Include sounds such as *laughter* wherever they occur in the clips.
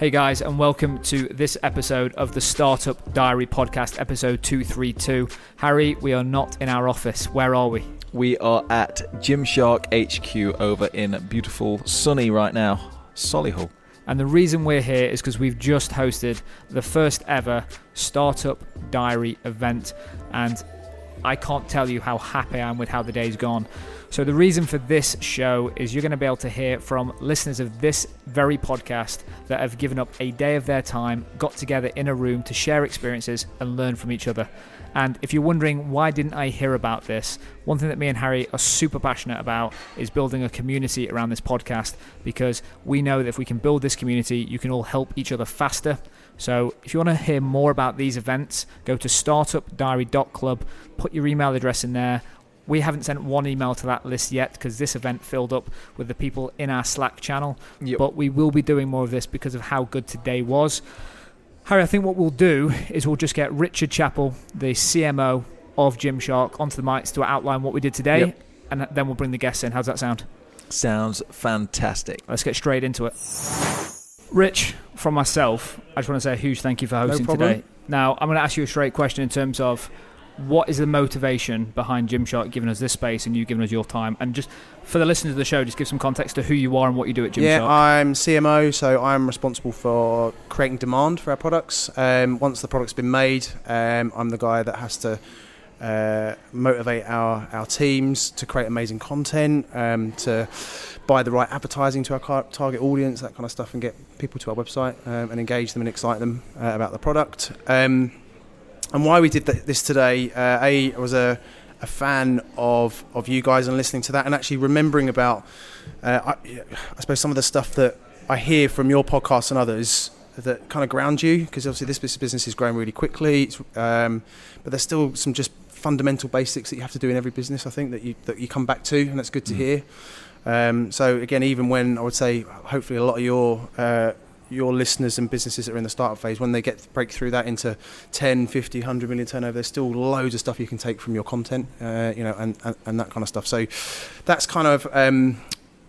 Hey guys, and welcome to this episode of the Startup Diary Podcast, episode 232. Harry, we are not in our office. Where are we? We are at Gymshark HQ over in beautiful sunny right now, Solihull. And the reason we're here is because we've just hosted the first ever Startup Diary event. And I can't tell you how happy I am with how the day's gone. So, the reason for this show is you're going to be able to hear from listeners of this very podcast that have given up a day of their time, got together in a room to share experiences and learn from each other. And if you're wondering why didn't I hear about this, one thing that me and Harry are super passionate about is building a community around this podcast because we know that if we can build this community, you can all help each other faster. So if you want to hear more about these events, go to startupdiary.club, put your email address in there. We haven't sent one email to that list yet because this event filled up with the people in our Slack channel. Yep. But we will be doing more of this because of how good today was. Harry, I think what we'll do is we'll just get Richard Chappell, the CMO of Gymshark, onto the mics to outline what we did today, Yep. and then we'll bring the guests in. How's that sound? Sounds fantastic. Let's get straight into it. Rich, from myself, I just want to say a huge thank you for hosting problem. today. Now, I'm going to ask you a straight question in terms of what is the motivation behind Gymshark giving us this space and you giving us your time? And just for the listeners of the show, just give some context to who you are and what you do at Gymshark. Yeah, I'm CMO, so I'm responsible for creating demand for our products. Um, once the product's been made, um, I'm the guy that has to uh, motivate our, our teams to create amazing content, um, to buy the right advertising to our target audience, that kind of stuff, and get people to our website um, and engage them and excite them uh, about the product. Um, and why we did th- this today, uh, A, I was a, a fan of, of you guys and listening to that and actually remembering about, uh, I, I suppose, some of the stuff that I hear from your podcast and others that kind of ground you because obviously this business is growing really quickly, it's, um, but there's still some just fundamental basics that you have to do in every business. I think that you that you come back to, and that's good to Mm. hear. Um, so again, even when I would say, hopefully, a lot of your uh, your listeners and businesses that are in the startup phase, when they get break through that into 10, 50, 100 million turnover, there's still loads of stuff you can take from your content, uh, you know, and, and, and that kind of stuff. So that's kind of, um,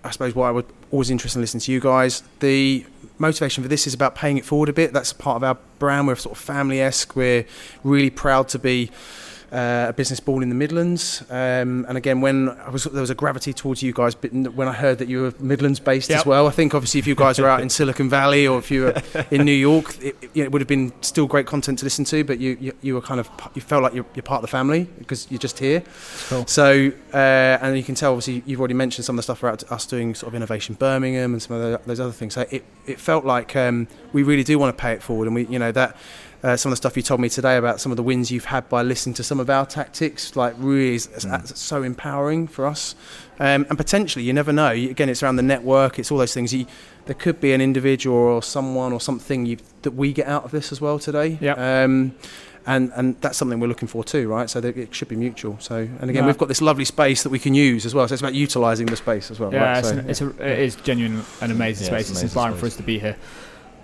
I suppose, why I would always interested in listening to you guys. The motivation for this is about paying it forward a bit. That's part of our brand. We're sort of family-esque. We're really proud to be uh, a business born in the Midlands. Um, and again, when I was there was a gravity towards you guys, but when I heard that you were Midlands based Yep. as well, I think obviously if you guys are out in *laughs* Silicon Valley or if you were in New York, it, it, you know, it would have been still great content to listen to. But you you, you were kind of you felt like you're, you're part of the family because you're just here. Cool. So uh, and you can tell obviously you've already mentioned some of the stuff about us doing sort of innovation Birmingham and some of the, those other things. So it it felt like um, we really do want to pay it forward, and we you know that uh, some of the stuff you told me today about some of the wins you've had by listening to some of our tactics, like really is, is- Mm. that's so empowering for us. Um, and potentially, you never know. Again, it's around the network. It's all those things. You, there could be an individual or someone or something you, that we get out of this as well today. Yep. Um, and and that's something we're looking for too, right? So that it should be mutual. So and again, No. we've got this lovely space that we can use as well. So it's about utilising the space as well. Yeah, right? it's, So, an, it's, a, it is genuine and amazing Yeah, space. it's It's, amazing inspiring for us to be here.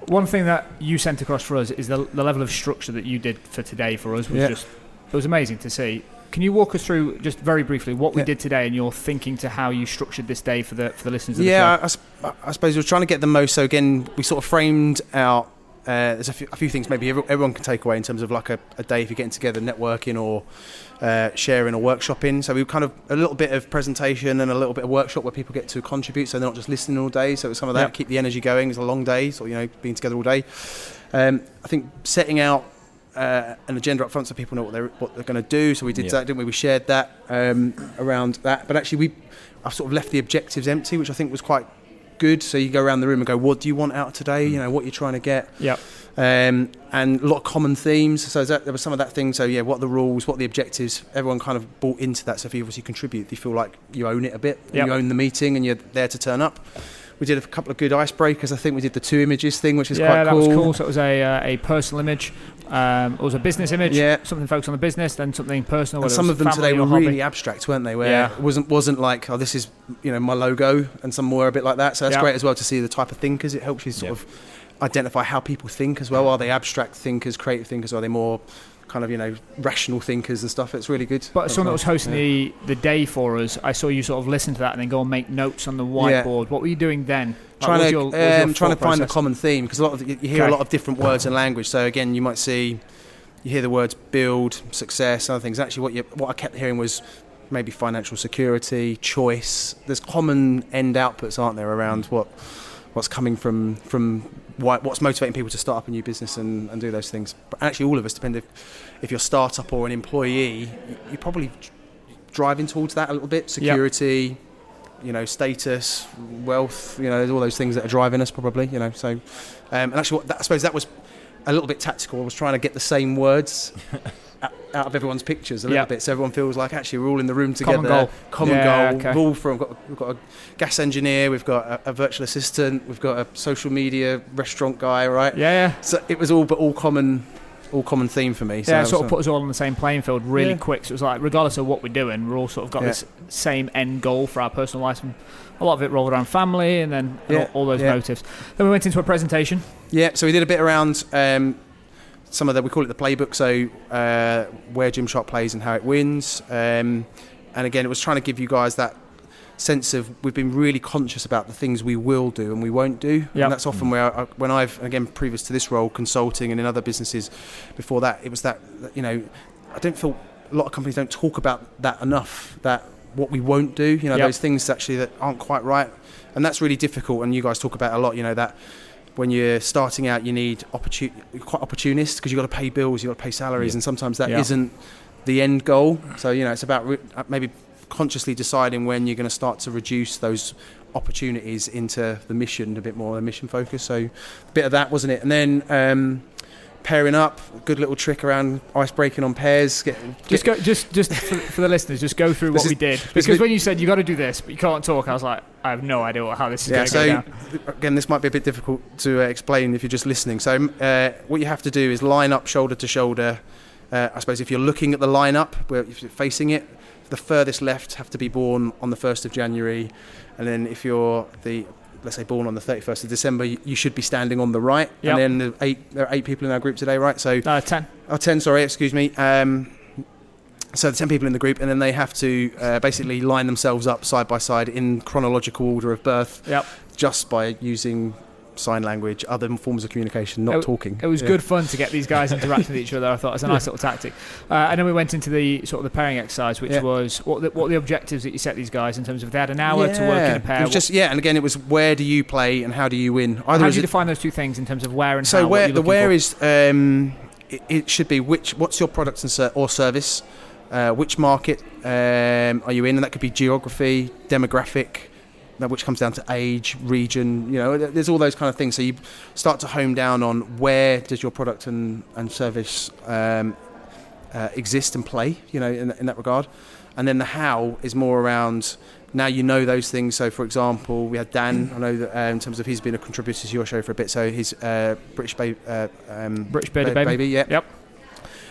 One thing that you sent across for us is the, the level of structure that you did for today for us was Yeah. just it was amazing to see. Can you walk us through just very briefly what we Yeah. did today and your thinking to how you structured this day for the for the listeners of yeah, the I, sp- I suppose we are trying to get the most. So again, we sort of framed out. Uh, there's a few, a few things maybe everyone can take away in terms of like a, a day if you're getting together, networking or uh, sharing or workshopping. So we kind of a little bit of presentation and a little bit of workshop where people get to contribute, so they're not just listening all day. So it's some of that Yeah. keep the energy going. It's a long day, so you know being together all day. Um, I think setting out uh, an agenda up front so people know what they're what they're going to do. So we did Yeah. that, didn't we? We shared that um, around that. But actually, we I've sort of left the objectives empty, which I think was quite good. So you go around the room and go, "What do you want out of today? You know, what you're trying to get." Yep. Um, and a lot of common themes. So that, there was some of that thing. So yeah, what are the rules? What are the objectives? Everyone kind of bought into that. So if you obviously contribute, you feel like you own it a bit. Yep. You own the meeting, and you're there to turn up. We did a couple of good icebreakers. I think we did the two images thing, which is yeah, quite that cool. was cool. So it was a uh, a personal image. Um, it was a business image. Yeah. Something focused on the business, then something personal. And some of them today were hobby. really abstract, weren't they? Where Yeah. it wasn't wasn't like, oh, this is you know my logo, and some were a bit like that. So that's Yeah. great as well to see the type of thinkers. It helps you sort Yeah. of identify how people think as well. Are they abstract thinkers, creative thinkers? Are they more kind of you know rational thinkers and stuff. It's really good. But someone that was hosting Yeah. the, the day for us, I saw you sort of listen to that and then go and make notes on the whiteboard. What were you doing then? Like, trying was to your- what was your um, trying to find the common theme because a lot of you hear Okay. a lot of different words and language. So again, you might see you hear the words build, success, other things. Actually, what you what I kept hearing was maybe financial security, choice. There's common end outputs, aren't there, around what what's coming from from why, what's motivating people to start up a new business and, and do those things. But actually, all of us, depend if if you're a startup or an employee, you, you're probably driving towards that a little bit. Security, you know, status, wealth. You know, there's all those things that are driving us probably. You know, so um, and actually, what I suppose that was a little bit tactical. I was trying to get the same words. *laughs* out- Out of everyone's pictures a little Yeah. bit, so everyone feels like actually we're all in the room together. Common goal. Common Yeah, goal. okay. We've all from we've got, we've got a gas engineer, we've got a, a virtual assistant, we've got a social media restaurant guy, right? Yeah, yeah. So it was all, but all common, all common theme for me. So yeah, it sort of put us all on the same playing field really Yeah. quick. So it was like, regardless of what we're doing, we're all sort of got Yeah. this same end goal for our personal lives. And a lot of it rolled around family and then and Yeah, all, all those motives. Then we went into a presentation. Yeah, so we did a bit around um, some of the we call it the playbook. So uh, where Gymshark plays and how it wins, um, and again, it was trying to give you guys that sense of we've been really conscious about the things we will do and we won't do. Yep. And that's often where I, when I've again previous to this role, consulting and in other businesses before that, it was that that, you know I don't feel a lot of companies don't talk about that enough. That what we won't do, you know, Yep. those things actually that aren't quite right, and that's really difficult. And you guys talk about a lot, you know that when you're starting out, you need opportun- quite opportunist because you've got to pay bills, you've got to pay salaries, Yeah. and sometimes that Yeah. not the end goal. So you know, it's about re- uh, maybe consciously deciding when you're going to start to reduce those opportunities into the mission a bit more, the mission focus. So a bit of that, wasn't it? And then. Um, Pairing up, good little trick around ice breaking on pairs. Get, Just go, just, just for, for the listeners, just go through what we did. Because when you said you got to do this, but you can't talk, I was like, I have no idea how this is yeah, going to so go down. again, this might be a bit difficult to uh, explain if you're just listening. So, uh, what you have to do is line up shoulder to shoulder. Uh, I suppose if you're looking at the lineup, where if you're facing it, the furthest left have to be born on the 1st of January, and then if you're the let's say born on the 31st of December, you, should be standing on the right. Yep. And then the eight, there are eight people in our group today, right? So Uh, 10. Oh, 10, sorry, excuse me. Um, so the 10 people in the group, and then they have to uh, basically line themselves up side by side in chronological order of birth Yep. just by using sign language, other forms of communication, not It- talking. It was Yeah. good fun to get these guys *laughs* interacting with each other. I thought it was a nice little tactic. Uh, and then we went into the sort of the pairing exercise, which Yeah. was what the, what the objectives that you set these guys in terms of they had an hour to work in a pair. It was just yeah, and again, it was where do you play and how do you win? Either how do you define those two things in terms of where and so how? where the where for? is um, it, it should be which what's your product and ser- or service, uh, which market um, are you in, and that could be geography, demographic, which comes down to age, region. You know, there's all those kind of things. So you start to home down on where does your product and and service um, uh, exist and play. You know, in, in that regard, and then the how is more around. Now you know those things. So, for example, we had Dan. I know that uh, in terms of he's been a contributor to your show for a bit. So he's uh, British baby, uh, um, British Bearded ba- Baby. yeah. Yep.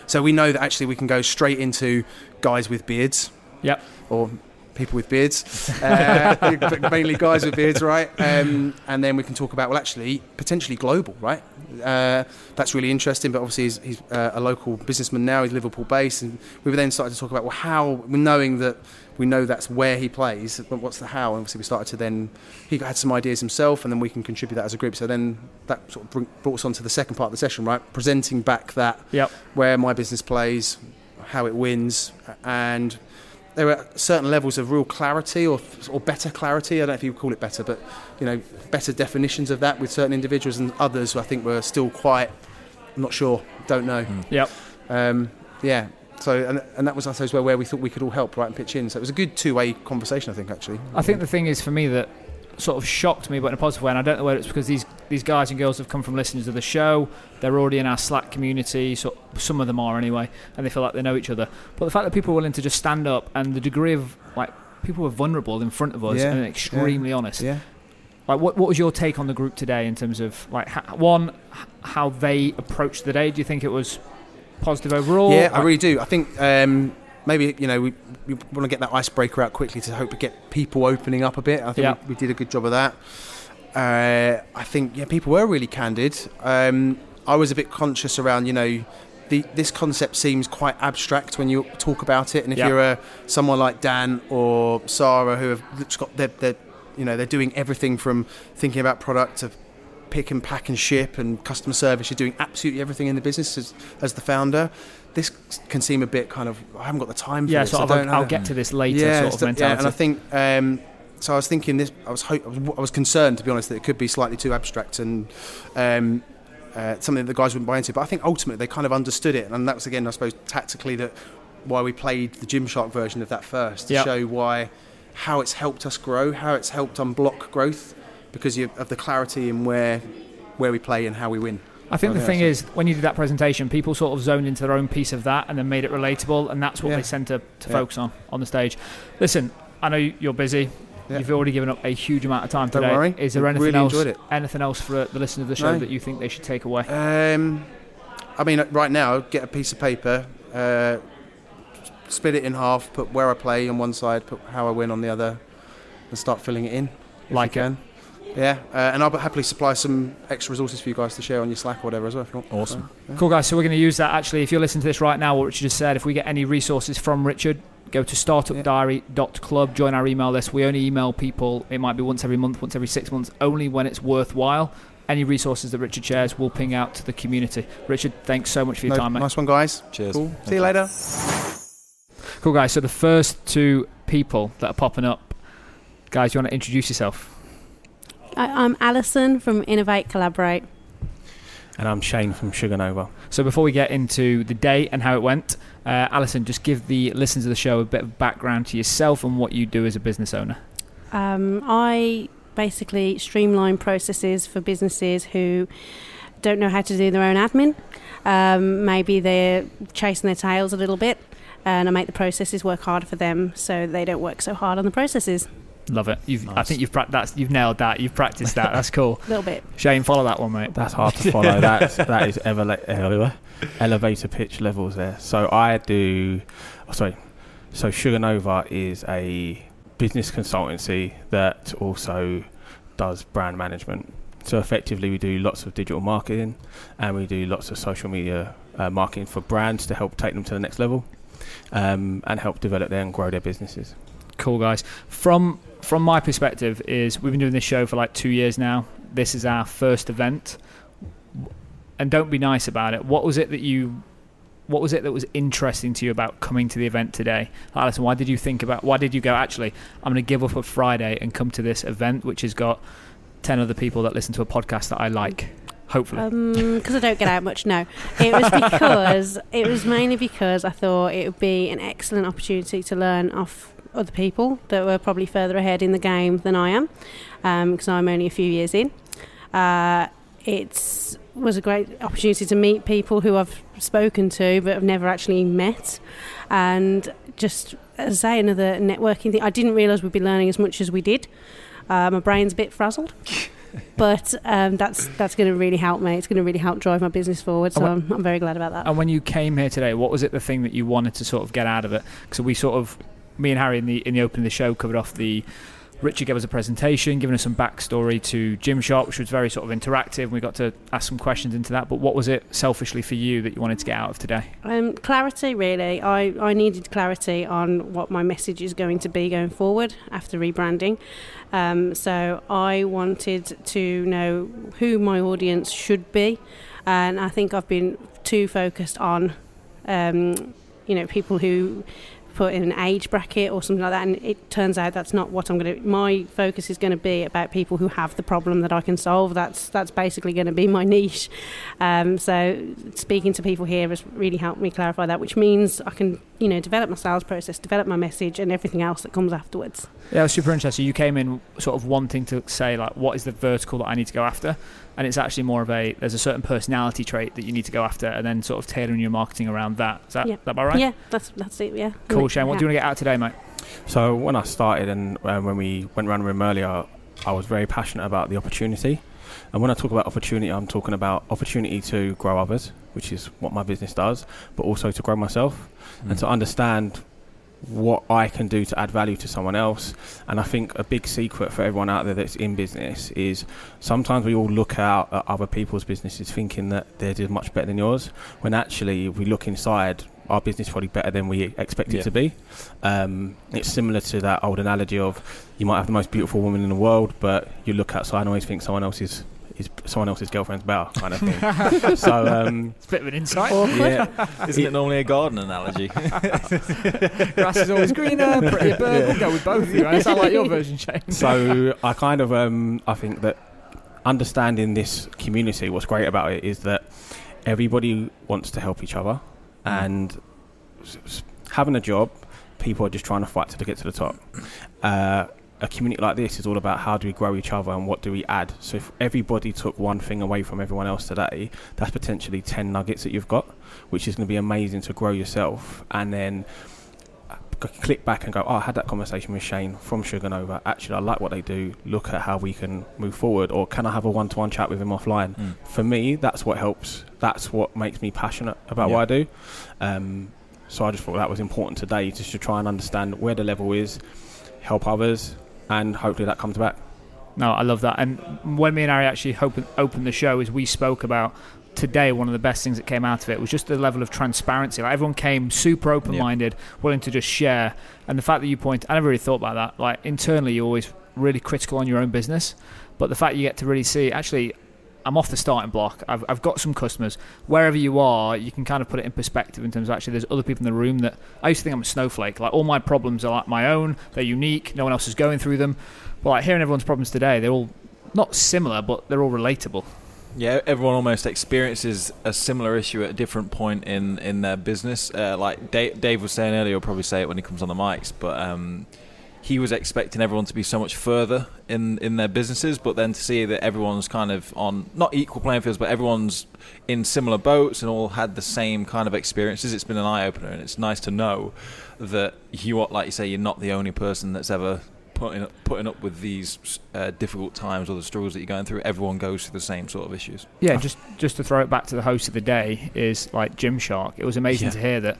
So we know that actually we can go straight into guys with beards. Yep. Or people with beards, uh, *laughs* mainly guys with beards, right? Um, and then we can talk about well, actually, potentially global, right? Uh, that's really interesting. But obviously, he's, he's uh, a local businessman now. He's Liverpool based, and we were then started to talk about well, how knowing that we know that's where he plays, but what's the how? And obviously, we started to then he had some ideas himself, and then we can contribute that as a group. So then that sort of brought us on to the second part of the session, right? Presenting back that Yep. where my business plays, how it wins, and there are certain levels of real clarity or or better clarity. I don't know if you would call it better, but you know, better definitions of that with certain individuals and others. Who I think were still quite I'm not sure, don't know. Yep. Um, yeah. So and, and that was I suppose where, where we thought we could all help right and pitch in. So it was a good two way conversation, I think actually. I think the thing is for me that sort of shocked me, but in a positive way. And I don't know whether it's because these these guys and girls have come from listening to the show. They're already in our Slack community. So some of them are anyway, and they feel like they know each other. But the fact that people are willing to just stand up and the degree of like people were vulnerable in front of us Yeah, and extremely honest. Yeah. Like, what what was your take on the group today in terms of like ha- one how they approached the day? Do you think it was positive overall? Yeah, I really do. I think um, maybe you know we, we want to get that icebreaker out quickly to hope to get people opening up a bit. I think Yeah. we, we did a good job of that. Uh, I think yeah, people were really candid. Um, I was a bit conscious around you know the, this concept seems quite abstract when you talk about it. And if Yeah. you're a, someone like Dan or Sarah who have got they're, they're you know they're doing everything from thinking about product to pick and pack and ship and customer service. You're doing absolutely everything in the business as, as the founder. This can seem a bit kind of I haven't got the time for Yeah, this. sort I don't I'll, I'll get to this later. yeah, sort of the- yeah, and I think um, so. I was thinking this. I was hope, I was I was concerned to be honest that it could be slightly too abstract and um, uh, something that the guys wouldn't buy into. But I think ultimately they kind of understood it, and that was again, I suppose, tactically that why we played the Gymshark version of that first to Yep. show why how it's helped us grow, how it's helped unblock growth because of the clarity in where where we play and how we win. I think the thing is, when you did that presentation, people sort of zoned into their own piece of that and then made it relatable, and that's what Yeah. they tend to, to Yeah. focus on on the stage. Listen, I know you're busy. Yeah. You've already given up a huge amount of time Don't today. worry. Is there anything really else? Anything else for the listeners of the show No. that you think they should take away? Um, I mean, right now, get a piece of paper, uh, split it in half, put where I play on one side, put how I win on the other, and start filling it in. if Like you it. Can. Yeah, uh, and I'll happily supply some extra resources for you guys to share on your Slack or whatever as well. If you want. Awesome. So, yeah. Cool, guys. So we're going to use that actually. If you're listening to this right now, what Richard just said, if we get any resources from Richard, go to startupdiary.club, join our email list. We only email people, it might be once every month, once every six months, only when it's worthwhile. Any resources that Richard shares will ping out to the community. Richard, thanks so much for your No, time, mate. nice one, guys. Cheers. Cool. Thank See you later. Cool, guys. So the first two people that are popping up, guys, you want to introduce yourself? I, I'm Alison from Innovate Collaborate. And I'm Shane from Sugar Nova. So before we get into the day and how it went, uh, Alison, just give the listeners of the show a bit of background to yourself and what you do as a business owner. Um, I basically streamline processes for businesses who don't know how to do their own admin. Um, maybe they're chasing their tails a little bit, and I make the processes work harder for them so they don't work so hard on the processes. Love it. You've, I think you've pra- that's, you've nailed that. You've practiced that. That's cool. A *laughs* little bit. Shane, follow that one, mate. That's hard to follow. *laughs* That's, that is ele- ele- elevator pitch levels there. So I do, oh, sorry. So Sugar Nova is a business consultancy that also does brand management. So effectively, we do lots of digital marketing and we do lots of social media uh, marketing for brands to help take them to the next level um, and help develop them and grow their businesses. Cool, guys. From from my perspective, is we've been doing this show for like two years now. This is our first event, and don't be nice about it. What was it that you? What was it that was interesting to you about coming to the event today, Alison? Why did you think about? Why did you go? Actually, I'm going to give up a Friday and come to this event, which has got ten other people that listen to a podcast that I like. Hopefully, um, Because I don't get out much. No, it was because it was mainly because I thought it would be an excellent opportunity to learn off other people that were probably further ahead in the game than I am, because I'm only a few years in. Uh, it was a great opportunity to meet people who I've spoken to but have never actually met, and just as I say, another networking thing. I didn't realise we'd be learning as much as we did. Uh, my brain's a bit frazzled. *laughs* but um, that's that's going to really help me. It's going to really help drive my business forward. So I'm, I'm very glad about that. and when you came here today, what was it the thing that you wanted to sort of get out of it? Because we sort of, me and Harry in the in the opening of the show covered off the. Richard gave us a presentation, giving us some backstory to Gymshark, which was very sort of interactive. And we got to ask some questions into that. But what was it selfishly for you that you wanted to get out of today? Um, clarity, really. I, I needed clarity on what my message is going to be going forward after rebranding. Um, so I wanted to know who my audience should be, and I think I've been too focused on, um, you know, people who put in an age bracket or something like that, and it turns out that's not what I'm going to. My focus is going to be about people who have the problem that I can solve. That's that's basically going to be my *laughs* niche. Um, so speaking to people here has really helped me clarify that, which means I can, you know, develop my sales process, develop my message, and everything else that comes afterwards. Yeah, it was super interesting. You came in sort of wanting to say like, what is the vertical that I need to go after, and it's actually more of a there's a certain personality trait that you need to go after, and then sort of tailoring your marketing around that. Is that Yeah. that about right? Yeah, that's that's it. Yeah. Cool, Shane. What Yeah. do you want to get out today, mate? So when I started and uh, when we went around the room earlier, I was very passionate about the opportunity. And when I talk about opportunity, I'm talking about opportunity to grow others, which is what my business does, but also to grow myself and to understand what I can do to add value to someone else. And I think a big secret for everyone out there that's in business is sometimes we all look out at other people's businesses thinking that they're doing much better than yours, when actually, if we look inside, our business is probably better than we expect it Yeah. to be. Um, it's similar to that old analogy of you might have the most beautiful woman in the world, but you look outside and always think someone else's is someone else's girlfriend's better, kind of thing. *laughs* so um, It's a bit of an insight. yeah, *laughs* Isn't it normally a garden analogy? *laughs* Grass is always greener, prettier bird. We'll go with both of you. I sound like your version, Shane. so I kind of um, I think that understanding this community, what's great about it is that everybody wants to help each other, Mm. and s- s- having a job, people are just trying to fight to get to the top. Uh, a community like this is all about how do we grow each other and what do we add. So if everybody took one thing away from everyone else today, that's potentially ten nuggets that you've got, which is going to be amazing to grow yourself, and then click back and go, oh, I had that conversation with Shane from Sugar Nova. Actually, I like what they do. Look at how we can move forward, or can I have a one-to-one chat with him offline? Mm. For me, that's what helps. That's what makes me passionate about Yeah. what I do. Um, so I just thought that was important today, just to try and understand where the level is, help others, and hopefully that comes back. No, I love that. And when me and Harry actually opened, opened the show, as we spoke about today, one of the best things that came out of it was just the level of transparency. Like everyone came super open-minded, willing to just share. And the fact that you point, I never really thought about that. Like internally, you're always really critical on your own business, but the fact you get to really see, actually, I'm off the starting block. I've, I've got some customers. Wherever you are, you can kind of put it in perspective in terms of actually there's other people in the room that I used to think I'm a snowflake. Like all my problems are like my own. They're unique. No one else is going through them. But like hearing everyone's problems today, they're all not similar, but they're all relatable. Yeah, everyone almost experiences a similar issue at a different point in in their business. Uh, like Dave, Dave was saying earlier, he'll probably say it when he comes on the mics, but um, he was expecting everyone to be so much further in in their businesses, but then to see that everyone's kind of on not equal playing fields, but everyone's in similar boats and all had the same kind of experiences. It's been an eye opener, and it's nice to know that you, are, like you say, you're not the only person that's ever putting up, putting up with these uh, difficult times or the struggles that you're going through. Everyone goes through the same sort of issues. Yeah, just just to throw it back to the host of the day is like Gymshark. It was amazing Yeah. to hear that,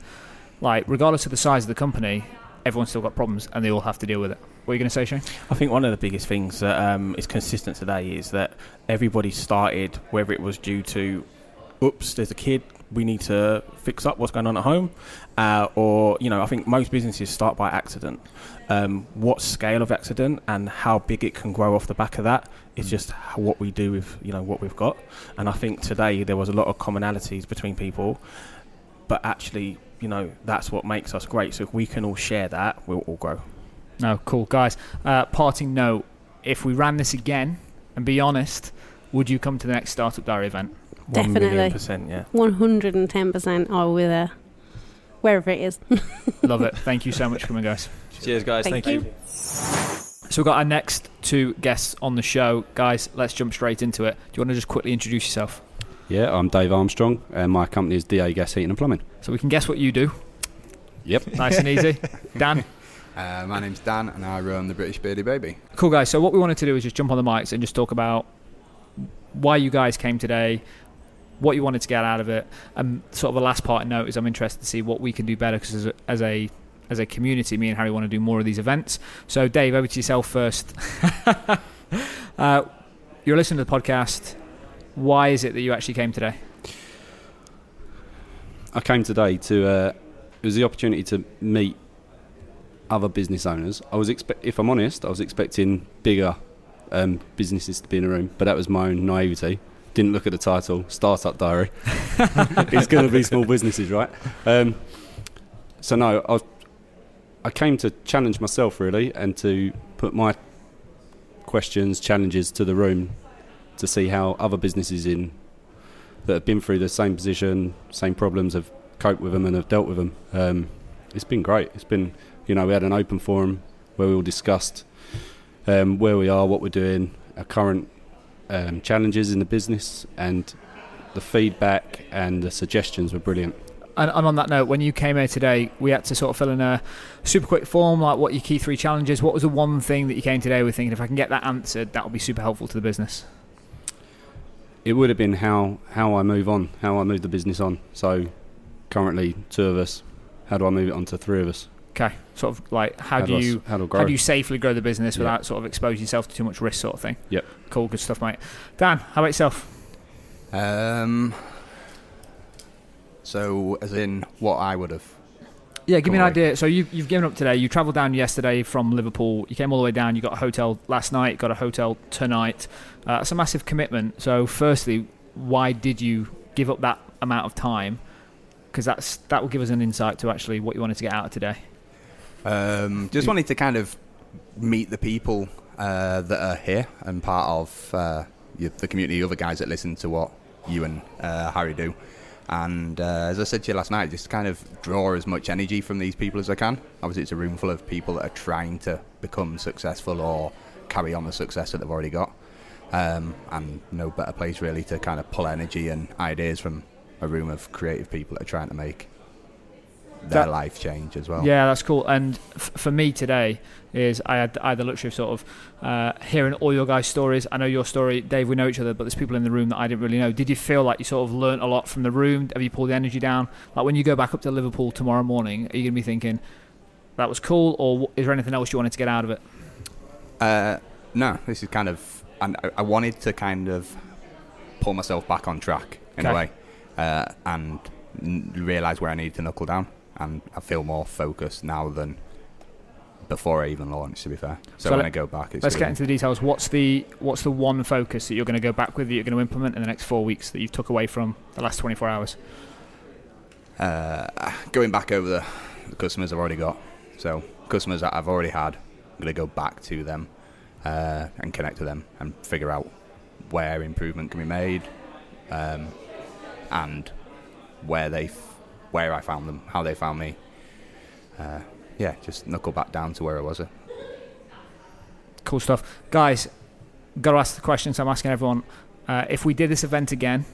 like regardless of the size of the company, everyone's still got problems and they all have to deal with it. What are you going to say, Shane? I think one of the biggest things that um, is consistent today is that everybody started, whether it was due to, oops, there's a kid, we need to fix up what's going on at home, uh, or you know, I think most businesses start by accident. Um, what scale of accident and how big it can grow off the back of that is Mm. just what we do with you know what we've got. And I think today there was a lot of commonalities between people, but actually, you know, that's what makes us great. So if we can all share that, we'll all grow. No, cool, guys. Uh, parting note: If we ran this again, and be honest, would you come to the next Startup Diary event? One million Definitely. percent, yeah. 110% I will be there. Wherever it is. *laughs* Love it. Thank you so much for coming, guys. Cheers, guys. Thank Thank, you. you. So we've got our next two guests on the show, guys. Let's jump straight into it. Do you want to just quickly introduce yourself, Yeah, I'm Dave Armstrong, and my company is DA Gas Heating and Plumbing. so we can guess what you do? Yep. Nice and easy. *laughs* Dan. Uh, my name's Dan, and I run the British Beardy Baby. Cool, guys. So what we wanted to do is just jump on the mics and just talk about why you guys came today, what you wanted to get out of it, and sort of the last part of note is I'm interested to see what we can do better because as a, as a as a community, me and Harry want to do more of these events. So, Dave, over to yourself first. *laughs* uh, you're listening to the podcast. Why is it that you actually came today? I came today to. Uh, it was the opportunity to meet other business owners. I was expect, if I'm honest, I was expecting bigger um, businesses to be in a room, but that was my own naivety. Didn't look at the title, Startup Diary. *laughs* it's going to be small businesses, right? Um, so no, I, I came to challenge myself really, and to put my questions, challenges to the room, to see how other businesses in that have been through the same position, same problems, have coped with them and have dealt with them. Um, it's been great. It's been, you know, we had an open forum where we all discussed um, where we are, what we're doing, our current um, challenges in the business, and the feedback and the suggestions were brilliant. And, and on that note, when you came here today, we had to sort of fill in a super quick form, like what your key three challenges. What was the one thing that you came today with thinking, if I can get that answered, that will be super helpful to the business? It would have been how how I move on, how I move the business on. So currently two of us. How do I move it on to three of us? Okay, sort of like how, do I s- you how do grow? how do you safely grow the business Yeah. without sort of exposing yourself to too much risk, sort of thing? Yep. Cool, good stuff, mate. Dan, how about yourself? Um, so, as in what I would have. Yeah, give me an idea. So you, you've given up today. You travelled down yesterday from Liverpool. You came all the way down. You got a hotel last night. Got a hotel tonight. Uh, it's a massive commitment. So, firstly, why did you give up that amount of time? Because that's that will give us an insight to actually what you wanted to get out of today. Um, just wanted to kind of meet the people uh, that are here and part of uh, the community, the other guys that listen to what you and uh, Harry do. And uh, as I said to you last night, just kind of draw as much energy from these people as I can. Obviously, it's a room full of people that are trying to become successful or carry on the success that they've already got. Um, and no better place really to kind of pull energy and ideas from a room of creative people that are trying to make their That- life change as well. Yeah, that's cool. And f- for me today is I had, I had the luxury of sort of uh, hearing all your guys' stories. I know your story, Dave. We know each other, but there's people in the room that I didn't really know. Did you feel like you sort of learnt a lot from the room? Have you pulled the energy down? Like when you go back up to Liverpool tomorrow morning, are you gonna be thinking that was cool, or is there anything else you wanted to get out of it? Uh, no, this is kind of. And I, wanted to kind of pull myself back on track in a way, uh, and n- realize where I needed to knuckle down. And I feel more focused now than before I even launched. To be fair, so, So when let- I go back, Let's get into the details. What's the what's the one focus that you're going to go back with that you're going to implement in the next four weeks that you took away from the last 24 hours? uh, going back over the, the customers I've already got. So customers that I've already had, I'm gonna go back to them uh, and connect to them and figure out where improvement can be made, um, and where they, where I found them, how they found me. Uh, yeah, just knuckle back down to where I was. Cool stuff, guys. Got to ask the questions I'm asking everyone. Uh, if we did this event again,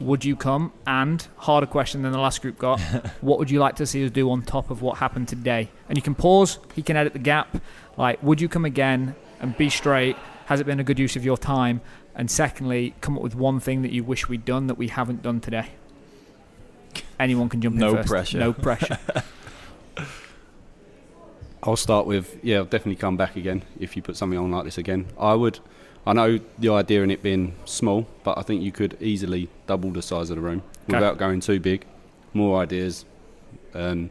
would you come? And harder question than the last group got. *laughs* what would you like to see us do on top of what happened today? And you can pause. He can edit the gap. Like, would you come again and be straight? Has it been a good use of your time? And secondly, come up with one thing that you wish we'd done that we haven't done today. Anyone can jump in No first. pressure. No pressure. *laughs* I'll start with yeah, I'll definitely come back again if you put something on like this again. I would. I know the idea in it being small, but I think you could easily double the size of the room Okay. without going too big. More ideas. Um,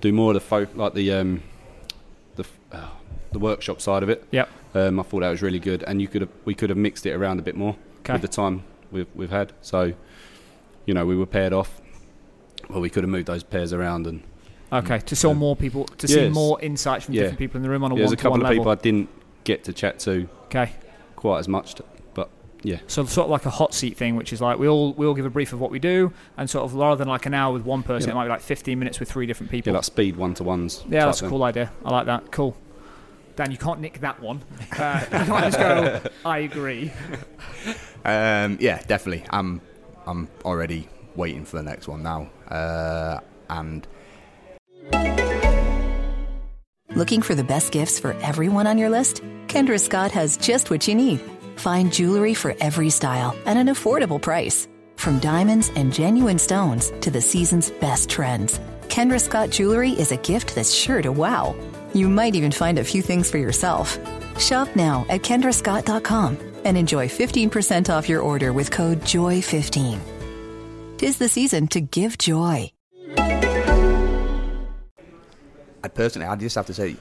do more of the folk like the um, the uh, the workshop side of it. Yep. Um, I thought that was really good, and you could have we could have mixed it around a bit more Okay. with the time we've we've had. So, you know, we were paired off. Well, we could have moved those pairs around and Okay, to see more people, to see more insights from Yeah. different people in the room on a Yeah, there's a one-to-one couple of level. people I didn't get to chat to Okay, quite as much, t but yeah. so sort of like a hot seat thing, which is like we all we all give a brief of what we do, and sort of rather than like an hour with one person, Yeah. it might be like 15 minutes with three different people. yeah, like speed one to ones. Yeah, that's a cool idea. I like that. Cool. Dan, you can't nick that one. Uh, *laughs* you can't just go. I agree. *laughs* Um, yeah, definitely. I'm I'm already waiting for the next one now, uh, and Looking for the best gifts for everyone on your list? Kendra Scott has just what you need. Find jewelry for every style at an affordable price. From diamonds and genuine stones to the season's best trends, Kendra Scott jewelry is a gift that's sure to wow. You might even find a few things for yourself. Shop now at kendrascott.com and enjoy 15% off your order with code JOY15. Tis the season to give joy. I personally, I just have to say,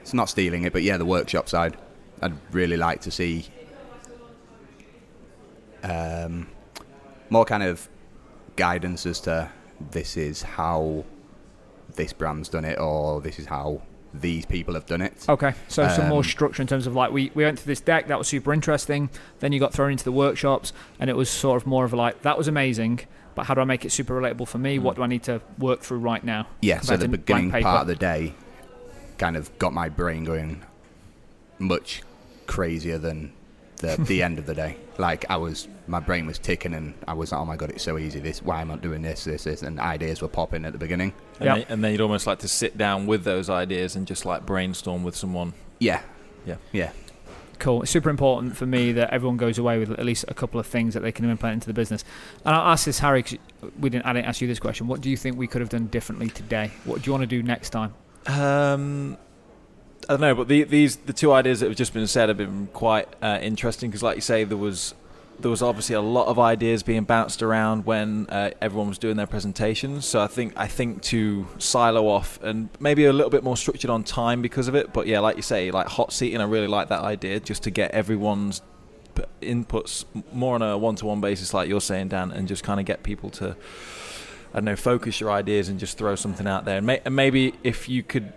it's not stealing it, but yeah, the workshop side, I'd really like to see um, more kind of guidance as to this is how this brand's done it, or this is how these people have done it. Okay, so some more Um, structure in terms of like we, we went through this deck that was super interesting. Then you got thrown into the workshops, and it was sort of more of like that was amazing, but how do I make it super relatable for me? What do I need to work through right now? Yeah, so the beginning part of the day kind of got my brain going much crazier than the the end of the day. Like I was, my brain was ticking, and I was, like, oh my god, it's so easy. This, why am I not doing this, this, this, and ideas were popping at the beginning. And, Yep. then, and then you'd almost like to sit down with those ideas and just like brainstorm with someone. Yeah, Yeah. yeah. Cool. It's super important for me that everyone goes away with at least a couple of things that they can implement into the business. And I'll ask this, Harry, 'cause we didn't. I didn't ask you this question. What do you think we could have done differently today? What do you want to do next time? Um, I don't know, but the, these the two ideas that have just been said have been quite uh, interesting because, like you say, there was there was obviously a lot of ideas being bounced around when uh, everyone was doing their presentations. So I think I think to silo off and maybe a little bit more structured on time because of it. But yeah, like you say, like hot seating, I really like that idea just to get everyone's inputs more on a one-to-one basis, like you're saying, Dan, and just kind of get people to. I don't know, focus your ideas and just throw something out there. And, may- and maybe if you could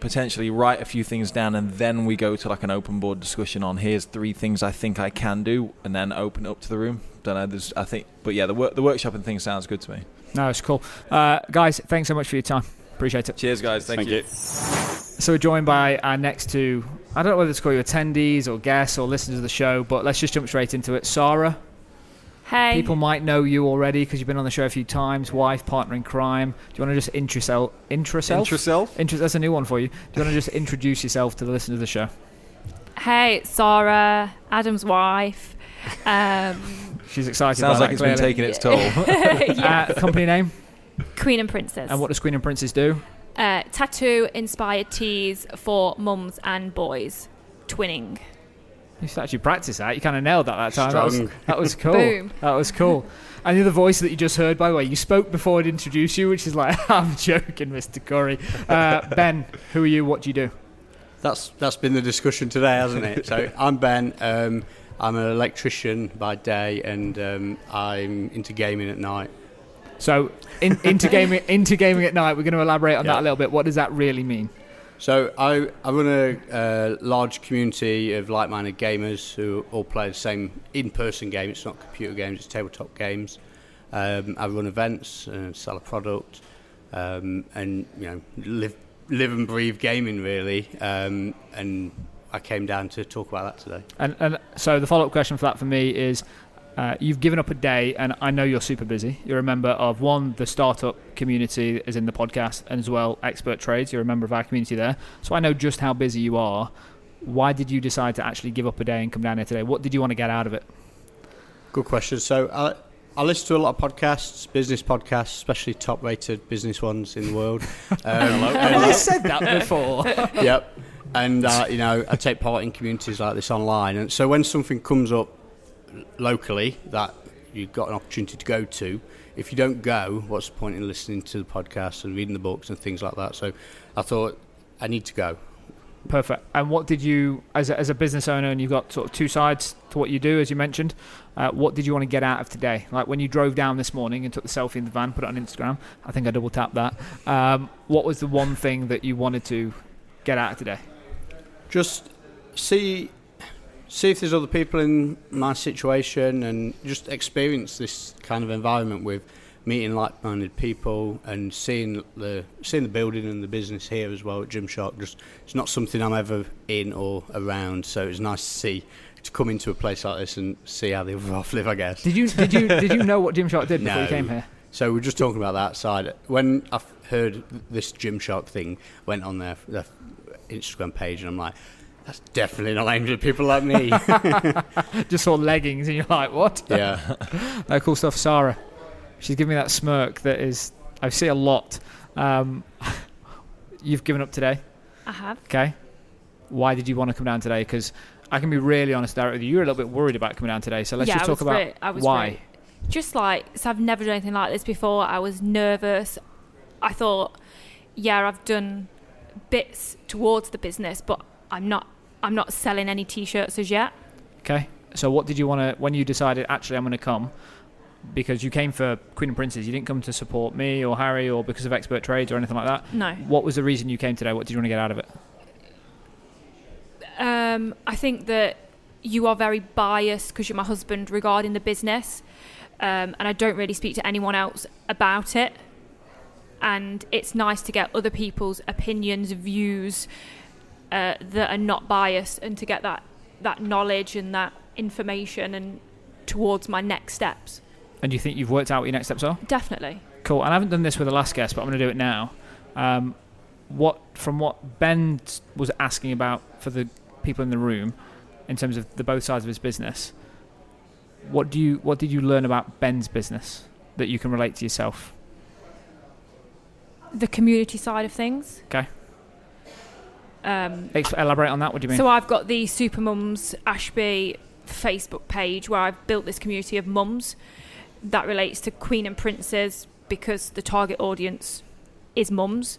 potentially write a few things down and then we go to like an open board discussion on here's three things I think I can do and then open it up to the room. Don't know. There's I think, but yeah, the work the workshop and thing sounds good to me. No, it's cool. Uh, guys, thanks so much for your time. Appreciate it. Cheers, guys. Thank, Thank you. you. So we're joined by our next two. I don't know whether to call you attendees or guests or listeners of the show, but let's just jump straight into it. Sarah, Hey. people might know you already because you've been on the show a few times. Wife, partner in crime. Do you want to just intro yourself? Intro yourself? Intraself? Intro- that's a new one for you. Do you want to just introduce yourself to the listeners of the show? Hey, it's Sarah, Adam's wife. Um, *laughs* She's excited. Sounds by like that, it's been taking its toll. *laughs* yeah. *laughs* Uh, company name Queen and Princess. and what does Queen and Princess do? Uh, tattoo inspired tees for mums and boys. Twinning. You should actually practice that. You kind of nailed that that time. That was, Strong. that was cool. Boom. That was cool. And the other voice that you just heard, by the way, you spoke before I'd introduce you, which is like, *laughs* I'm joking, Mr. Curry. Uh, ben, who are you? What do you do? That's that's been the discussion today, hasn't it? So *laughs* I'm Ben. Um, I'm an electrician by day, and um, I'm into gaming at night. So, in, into gaming, into gaming at night. We're going to elaborate on that a little bit. What does that really mean? So I, I run a, large community of like-minded gamers who all play the same in-person game. It's not computer games; it's tabletop games. Um, I run events and sell a product, um, and you know live live and breathe gaming really. Um, and I came down to talk about that today. And, and so the follow-up question for that for me is, uh, you've given up a day, and I know you're super busy. You're a member of one, the startup community is in the podcast, and as well, Expert Trades. You're a member of our community there, so I know just how busy you are. Why did you decide to actually give up a day and come down here today? What did you want to get out of it? Good question. So I, I listen to a lot of podcasts, business podcasts, especially top-rated business ones in the world. *laughs* Um, I said that before? *laughs* yep. And uh, you know, I take part in communities like this online, and so when something comes up locally that you've got an opportunity to go to, if you don't go, what's the point in listening to the podcast and reading the books and things like that? So I thought I need to go. Perfect. And what did you, as a, as a business owner, and you've got sort of two sides to what you do, as you mentioned, uh, what did you want to get out of today? Like when you drove down this morning and took the selfie in the van, put it on Instagram. I think I double tapped that. Um, what was the one thing that you wanted to get out of today? Just see see if there's other people in my situation and just experience this kind of environment with meeting like-minded people and seeing the seeing the building and the business here as well at Gymshark. Just it's not something I'm ever in or around, so it's nice to see to come into a place like this and see how the other *laughs* half live. I guess. Did you did you did you know what Gymshark did before you *laughs* came here? So we're just talking about that side. When I heard this Gymshark thing went on their, their Instagram page, and I'm like, that's definitely not aimed at people like me. *laughs* Just saw leggings and you're like, what? yeah. *laughs* No cool stuff. Sarah, she's giving me that smirk that is I see a lot. Um, *laughs* you've given up today. I have. Okay. Why did you want to come down today? Because I can be really honest direct with you. You're a little bit worried about coming down today. So let's yeah, just talk about re- I was why. re- just like, so I've never done anything like this before. I was nervous. I thought, yeah, I've done bits towards the business, but I'm not. I'm not selling any t-shirts as yet. Okay. So what did you want to when you decided actually I'm going to come? Because you came for Queen and Princess. You didn't come to support me or Harry or because of expert trades or anything like that. No. What was the reason you came today? What did you want to get out of it? Um, I think that you are very biased because you're my husband regarding the business, um, and I don't really speak to anyone else about it. And it's nice to get other people's opinions, views uh, that are not biased, and to get that that knowledge and that information and towards my next steps. And do you think you've worked out what your next steps are? Definitely. Cool. And I haven't done this with the last guest, but I'm going to do it now. Um, what from what Ben was asking about for the people in the room, in terms of the both sides of his business. What do you what did you learn about Ben's business that you can relate to yourself? The community side of things. Okay. Um, elaborate on that. What do you mean? So I've got the Super Mums Ashby Facebook page where I've built this community of mums that relates to Queen and Princess because the target audience is mums.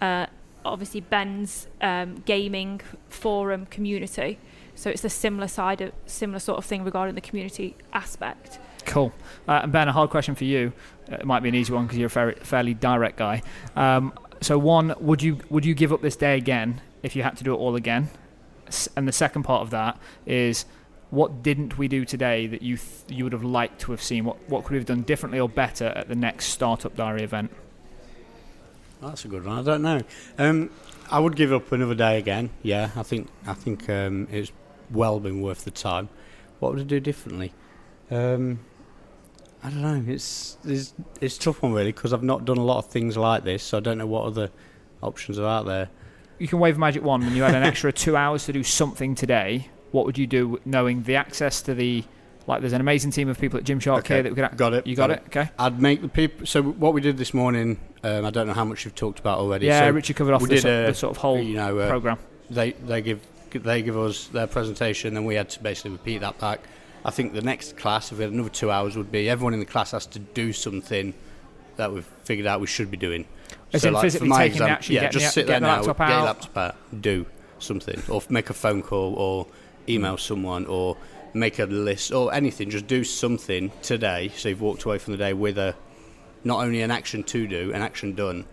Uh, obviously, Ben's um, gaming forum community. So it's a similar side of similar sort of thing regarding the community aspect. Cool. Uh, and Ben, a hard question for you. Uh, it might be an easy one because you're a fairly, fairly direct guy. Um, so, one, would you would you give up this day again if you had to do it all again? And the second part of that is, what didn't we do today that you th- you would have liked to have seen? What what could we have done differently or better at the next Startup Diary event? That's a good one. I don't know. Um, I would give up another day again. Yeah, I think I think um, it's well been worth the time. What would I do differently? Um, I don't know. It's it's it's a tough one really because I've not done a lot of things like this, so I don't know what other options are out there. You can wave a magic wand and you had an extra *laughs* two hours to do something today. What would you do, knowing the access to the like? There's an amazing team of people at Gymshark Okay, here that we could. ac- got it. You got, it. Okay. I'd make the people. So what we did this morning, um, I don't know how much you've talked about already. Yeah, so Richard covered off we the, did so- a- the sort of whole you know, uh, program. they they give they give us their presentation and we had to basically repeat that back. I think the next class, if we had another two hours, would be everyone in the class has to do something that we've figured out we should be doing. As So, in like, physically my taking the action, yeah, just the- sit there the now, laptop get your out. laptop out, do something, or make a phone call, or email someone, or make a list, or anything. Just do something today, so you've walked away from the day with a not only an action to do, an action done.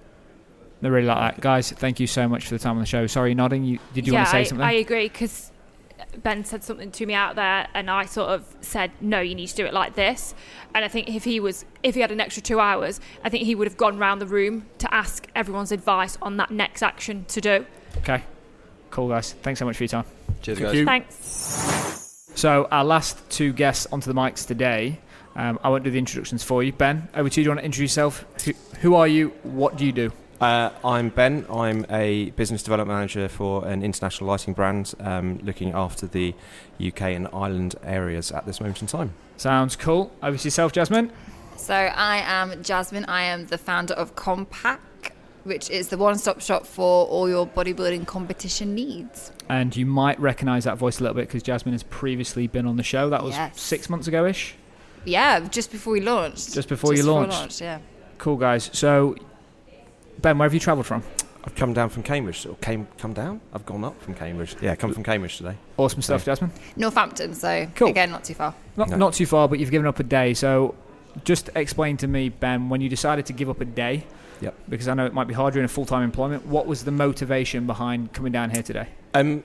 They really like that, guys. Thank you so much for the time on the show. Sorry, nodding. You, did you yeah, want to say I, something? I agree because Ben said something to me out there, and I sort of said, "No, you need to do it like this." And I think if he was, if he had an extra two hours, I think he would have gone round the room to ask everyone's advice on that next action to do. okay. Cool, guys. Thanks so much for your time. Cheers, Thank guys. you. Thanks. So our last two guests onto the mics today. Um, I won't do the introductions for you. Ben, over to you. Do you want to introduce yourself? Who, who are you? What do you do? Uh, I'm Ben. I'm a business development manager for an international lighting brand, um, looking after the UK and Ireland areas at this moment in time. Sounds cool. Over to yourself, Jasmine. So I am Jasmine. I am the founder of Compact, which is the one-stop shop for all your bodybuilding competition needs. And you might recognise that voice a little bit because Jasmine has previously been on the show. That was Yes. six months ago ish. Yeah, just before we launched. Just before you launched. launched, yeah. Cool, guys. So, Ben, where have you travelled from? I've come down from Cambridge. Or came, come down? I've gone up from Cambridge. Yeah, come from Cambridge today. Awesome stuff, Jasmine. Northampton, so Cool. again, not too far. Not, No. not too far, but you've given up a day. So, just explain to me, Ben, when you decided to give up a day, Yep. because I know it might be hard during a full time employment, what was the motivation behind coming down here today? Um,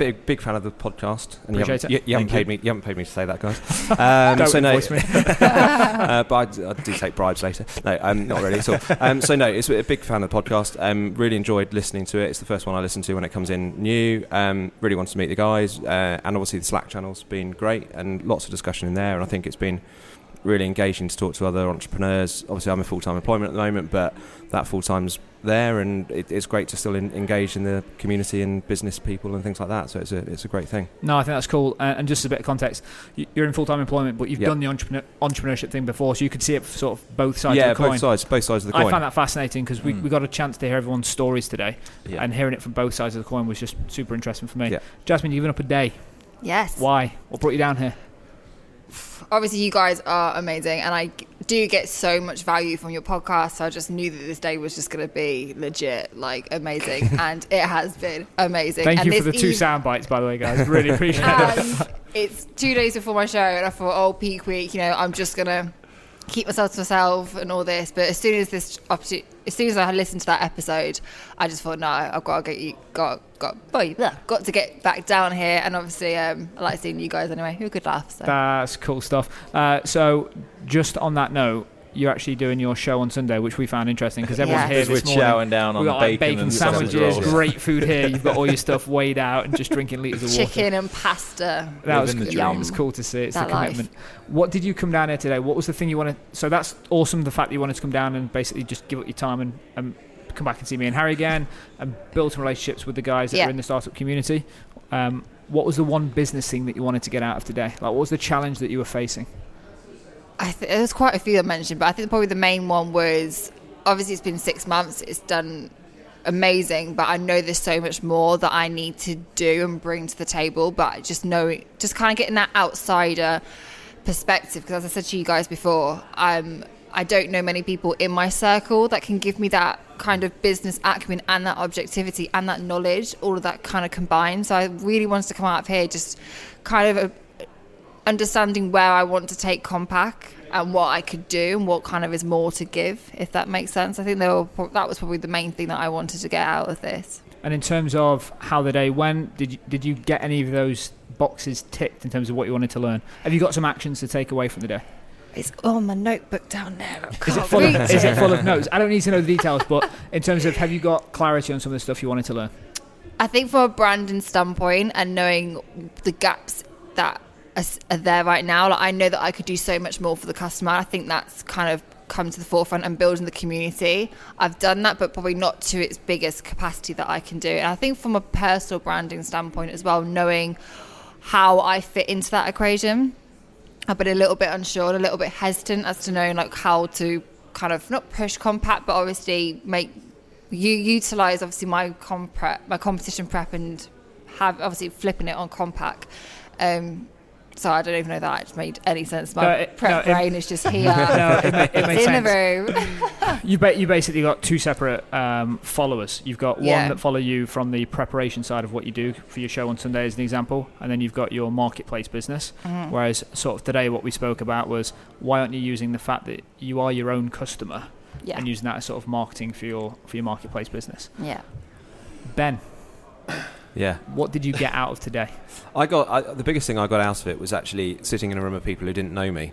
big big fan of the podcast. And you Appreciate haven't, it. You, you haven't paid me. You haven't paid me to say that, guys. *laughs* Um, Don't so no, voice me. *laughs* uh, but I do take bribes later. No, um, not really at all. Um, so no, it's a big fan of the podcast. Um, really enjoyed listening to it. It's the first one I listen to when it comes in new. Um, really wanted to meet the guys, uh, and obviously the Slack channel's been great and lots of discussion in there. And I think it's been really engaging to talk to other entrepreneurs. Obviously, I'm in full time employment at the moment, but that full time's there, and it, it's great to still in, engage in the community and business people and things like that. So it's a it's a great thing. No, I think that's cool. Uh, and just a bit of context, you're in full time employment, but you've Yep. done the entrepreneur- entrepreneurship thing before, so you could see it sort of both sides yeah, of the coin. both sides, both sides of the I coin. found that fascinating because we, Mm. we got a chance to hear everyone's stories today, Yeah. and hearing it from both sides of the coin was just super interesting for me. Yeah. Jasmine, you've given up a day. Yes. Why? What brought you down here? Obviously, you guys are amazing, and I do get so much value from your podcast. So I just knew that this day was just going to be legit, like amazing, *laughs* and it has been amazing. Thank and you for the two sound bites, by the way, guys. Really *laughs* appreciate it. Um, it's two days before my show, and I thought, oh, peak week, you know, I'm just gonna keep myself to myself and all this. But as soon as this opportunity, as soon as I listened to that episode, I just thought, no, I've got to get you, got, got, boy, blah, got to get back down here. And obviously, um, I like seeing you guys anyway. Who could laugh? So. That's cool stuff. Uh, so, just on that note, you're actually doing your show on Sunday, which we found interesting because everyone's Yes. here We're this morning. chowing down on we the got like bacon bacon and sausage sandwiches, great food here. You've got all your stuff weighed out and just drinking liters of water. Chicken and pasta. That was, Living the that dream. was cool to see. It's That the life. commitment. What did you come down here today? What was the thing you wanted? So that's awesome. The fact that you wanted to come down and basically just give up your time and, and come back and see me and Harry again and build some relationships with the guys that Yeah. are in the startup community. Um, what was the one business thing that you wanted to get out of today? Like, what was the challenge that you were facing? I th- there's quite a few I mentioned, but I think probably the main one was obviously it's been six months. It's done amazing, but I know there's so much more that I need to do and bring to the table. But just knowing, just kind of getting that outsider perspective, because as I said to you guys before, um, I don't know many people in my circle that can give me that kind of business acumen and that objectivity and that knowledge, all of that kind of combined. So I really wanted to come out of here just kind of a, understanding where I want to take Compact and what I could do and what kind of is more to give, if that makes sense. I think they were, that was probably the main thing that I wanted to get out of this. And in terms of how the day went, did you, did you get any of those boxes ticked in terms of what you wanted to learn? Have you got some actions to take away from the day? It's on my notebook down there. Is it, full of, is it full of notes? I don't need to know the details, but in terms of have you got clarity on some of the stuff you wanted to learn? I think from a branding standpoint and knowing the gaps that are there right now, like I know that I could do so much more for the customer. I think that's kind of come to the forefront and building the community. I've done that, but probably not to its biggest capacity that I can do. And I think from a personal branding standpoint as well, knowing how I fit into that equation I've been a little bit unsure, a little bit hesitant as to knowing like how to kind of not push compact, but obviously make you utilize obviously my comp prep, my competition prep, and have obviously flipping it on compact. Um, so I don't even know that it made any sense. My no, it, prep no, brain it, is just *laughs* here. no, it, it, in the room. you bet you basically got two separate um, followers. You've got one yeah. that follow you from the preparation side of what you do for your show on Sunday, as an example, and then you've got your marketplace business. Mm-hmm. Whereas, sort of today, what we spoke about was why aren't you using the fact that you are your own customer yeah. and using that as sort of marketing for your for your marketplace business? Yeah. Ben. Yeah. What did you get out of today? I got I, the biggest thing I got out of it was actually sitting in a room of people who didn't know me.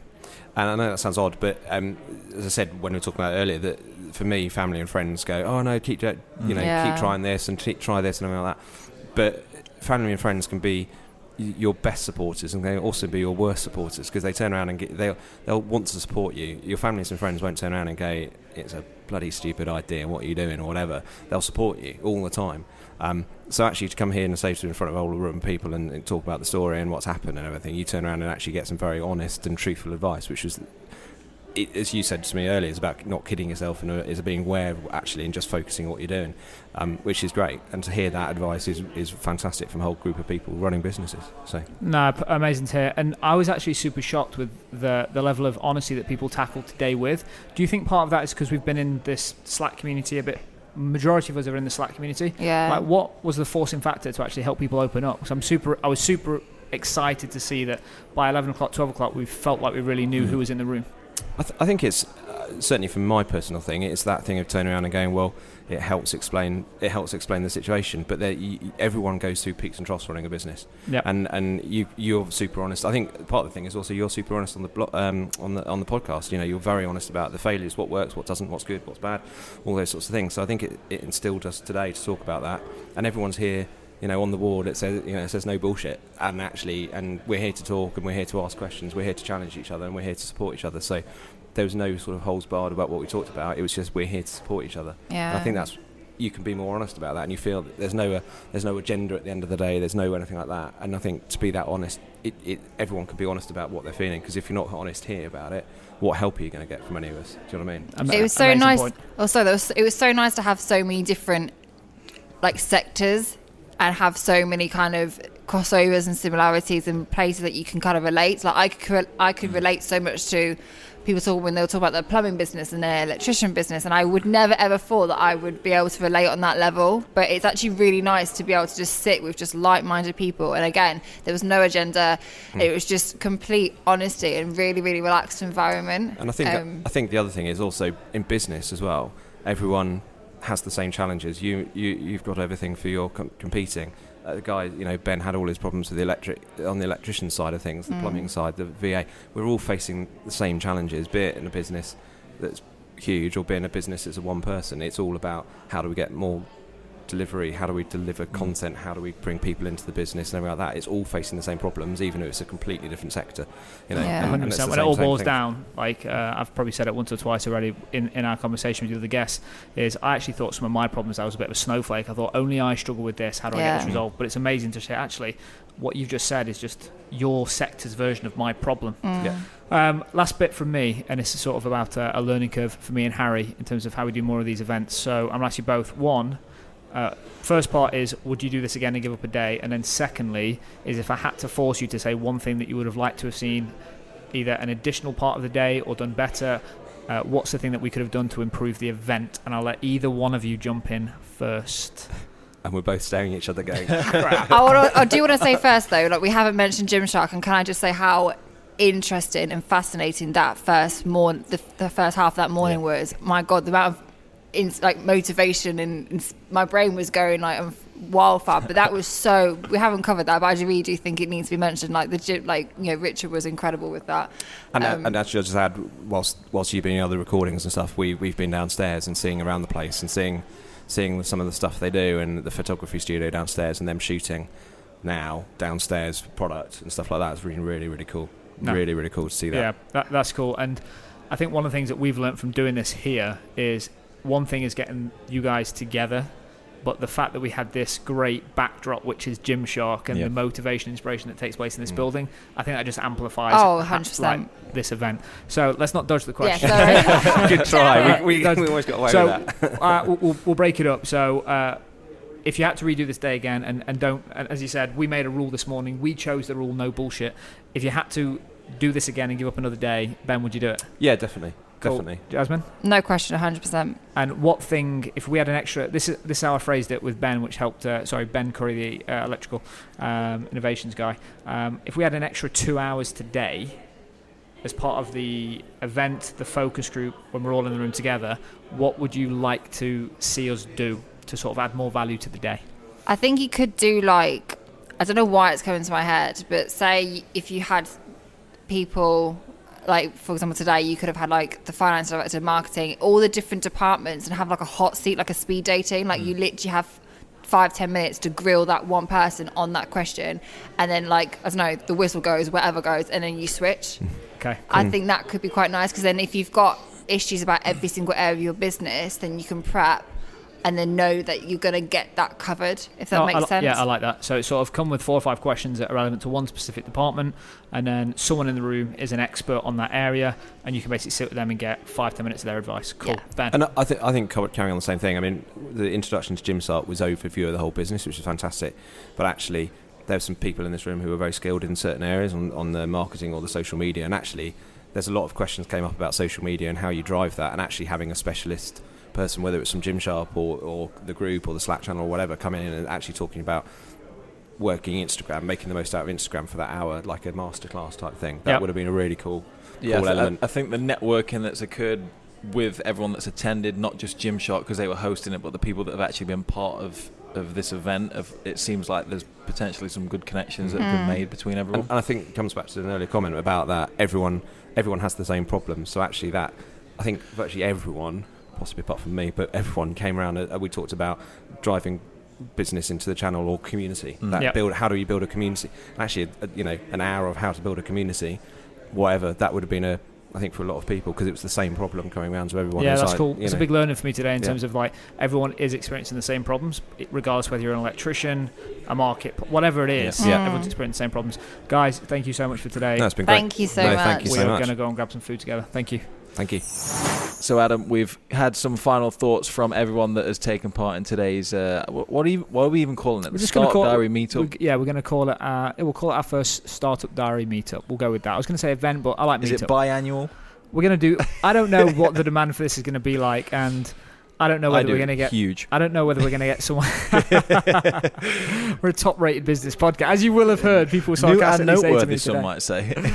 And I know that sounds odd, but um, as I said when we were talking about earlier, that for me, family and friends go, "Oh no, keep you know, yeah. keep trying this and try this and everything like that." But family and friends can be your best supporters and they also be your worst supporters because they turn around and get, they'll they'll want to support you. Your families and friends won't turn around and go, "It's a bloody stupid idea. What are you doing?" or whatever. They'll support you all the time. Um, so actually, to come here and say to in front of a whole room people and, and, talk about the story and what's happened and everything, you turn around and actually get some very honest and truthful advice, which was, it, as you said to me earlier, it's about not kidding yourself and is being aware actually and just focusing on what you're doing, um, which is great. And to hear that advice is, is fantastic from a whole group of people running businesses. So no, amazing to hear. And I was actually super shocked with the the level of honesty that people tackle today with. Do you think part of that is because we've been in this Slack community a bit majority of us are in the Slack community. Yeah. Like, what was the forcing factor to actually help people open up? So I'm super. I was super excited to see that by 11 o'clock, 12 o'clock, we felt like we really knew mm. who was in the room. I, th- I think it's uh, certainly from my personal thing, it's that thing of turning around and going, well, it helps explain it helps explain the situation. But there, you, everyone goes through peaks and troughs running a business, yep. and and you you're super honest. I think part of the thing is also you're super honest on the blo- um, on the on the podcast. You know, you're very honest about the failures, what works, what doesn't, what's good, what's bad, all those sorts of things. So I think it, it instilled us today to talk about that, and everyone's here you know, on the ward it says you know it says no bullshit, and actually, and we're here to talk, and we're here to ask questions, we're here to challenge each other, and we're here to support each other. So there was no sort of holes barred about what we talked about. It was just we're here to support each other. Yeah. And I think that's you can be more honest about that, and you feel that there's no uh, there's no agenda at the end of the day. There's no anything like that. And I think to be that honest, it, it everyone can be honest about what they're feeling. Because if you're not honest here about it, what help are you going to get from any of us? Do you know what I mean? it was so nice. Point. Also, was, it was so nice to have so many different like sectors and have so many kind of crossovers and similarities and places that you can kind of relate. Like I could I could relate so much to people talk when they'll talk about their plumbing business and their electrician business, and I would never ever thought that I would be able to relate on that level. But it's actually really nice to be able to just sit with just like-minded people. And again, there was no agenda; mm. it was just complete honesty and really, really relaxed environment. And I think um, I think the other thing is also in business as well. Everyone has the same challenges. You you you've got everything for your com- competing uh, the guy, you know, Ben had all his problems with the electric on the electrician side of things, the mm. plumbing side, the VA. We're all facing the same challenges, be it in a business that's huge or be in a business that's a one person. It's all about how do we get more delivery? How do we deliver content? How do we bring people into the business and everything like that? It's all facing the same problems, even if it's a completely different sector. You know, Yeah. and- and hundred it's the percent. When it all same boils thing. down, like uh, I've probably said it once or twice already in, in our conversation with the other guests, is I actually thought some of my problems I was a bit of a snowflake. I thought only I struggle with this. How do I get this resolved? But it's amazing to say actually what you've just said is just your sector's version of my problem. Mm. Yeah. Um, last bit from me, and this is sort of about uh, a learning curve for me and Harry in terms of how we do more of these events. So I'm going to ask you both. One, uh, first part is would you do this again and give up a day? And then secondly is if I had to force you to say one thing that you would have liked to have seen, either an additional part of the day or done better. Uh, what's the thing that we could have done to improve the event? And I'll let either one of you jump in first. *laughs* and we're both staring at each other, going, *laughs* I, wanna, I do want to say first though, like we haven't mentioned Gymshark, and can I just say how interesting and fascinating that first morning, the, the first half of that morning was? My God, the amount of in, like motivation and, and my brain was going like on wildfire. But that was so. We haven't covered that, but I really do think it needs to be mentioned. Like the gym, like you know, Richard was incredible with that. And, uh, Um, and actually, I'll just add, whilst whilst you've been in other recordings and stuff, we we've been downstairs and seeing around the place and seeing seeing some of the stuff they do and the photography studio downstairs and them shooting now downstairs product and stuff like that is really really really cool. No. Really really cool to see that. Yeah, that, that's cool. And I think one of the things that we've learned from doing this here is one thing is getting you guys together, but the fact that we had this great backdrop, which is Gymshark, and Yeah. the motivation, inspiration that takes place in this Mm. building, I think that just amplifies Oh, 100%. like, this event. So let's not dodge the Yeah, question. sorry. *laughs* Good try. We, we, we always got away so with that. *laughs* uh, we'll, we'll, we'll break it up. So uh, if you had to redo this day again, and, and don't, and as you said, we made a rule this morning. We chose the rule, no bullshit. If you had to do this again and give up another day, Ben, would you do it? Yeah, definitely, Cool. definitely. Jasmine. no question, hundred percent. And what thing, if we had an extra, this is this is how I phrased it with Ben, which helped. Uh, sorry, Ben Curry, the uh, electrical um, innovations guy. Um, if we had an extra two hours today, as part of the event, the focus group, when we're all in the room together, what would you like to see us do to sort of add more value to the day? I think you could do like I don't know why it's coming to my head, but say if you had people like for example today you could have had like the finance director, marketing, all the different departments and have like a hot seat like a speed dating. Like you mm. literally have five, ten minutes to grill that one person on that question and then like I don't know, the whistle goes, whatever goes, and then you switch. *laughs* Okay. I think that could be quite nice because then if you've got issues about every single area of your business, then you can prep and then know that you're going to get that covered, if that Oh, makes li- sense. Yeah, I like that. So it's sort of come with four or five questions that are relevant to one specific department, and then someone in the room is an expert on that area, and you can basically sit with them and get five, ten minutes of their advice. Cool. Yeah. Ben. And I think I think carrying on the same thing. I mean, the introduction to Gymshark was overview of the whole business, which is fantastic. But actually, there's some people in this room who are very skilled in certain areas on, on the marketing or the social media. And actually, there's a lot of questions came up about social media and how you drive that, and actually having a specialist person, whether it's from Gymshark or, or the group or the Slack channel or whatever, coming in and actually talking about working Instagram, making the most out of Instagram for that hour, like a masterclass type thing. That Yep. would have been a really cool, Yeah, cool thi- I- element. I think the networking that's occurred with everyone that's attended, not just Gymshark because they were hosting it, but the people that have actually been part of, of this event, of, it seems like there's potentially some good connections that have been Mm. made between everyone. and I think it comes back to an earlier comment about that everyone everyone has the same problems. So actually, that I think virtually everyone, possibly apart from me, but everyone came around. Uh, we talked about driving business into the channel or community. Mm. That Yep. build how do you build a community? Actually, uh, you know, an hour of how to build a community, whatever that would have been a. I think for a lot of people because it was the same problem coming around to everyone. yeah, It's that's like, cool. you It's a big learning for me today in Yeah. terms of like everyone is experiencing the same problems, regardless whether you're an electrician, a market, whatever it is. Yeah. Everyone's experiencing the same problems. Guys, thank you so much for today. No, it's been great. Thank you so No, much. thank you so we so are going to go and grab some food together. Thank you. Thank you. So, Adam, we've had some final thoughts from everyone that has taken part in today's. Uh, what, are you, what are we even calling it? We're The just Startup call- Diary meetup. We- yeah, we're going to call it. Uh, we'll call it our first startup diary meetup. We'll go with that. I was going to say event, but I like Is meetup. it biannual? we're going to do. I don't know what the demand for this is going to be like, and I don't know whether do. we're going to get. huge. I don't know whether we're going to get someone. *laughs* we're a top-rated business podcast, as you will have heard. People New and sarcastically say to me some today. might say.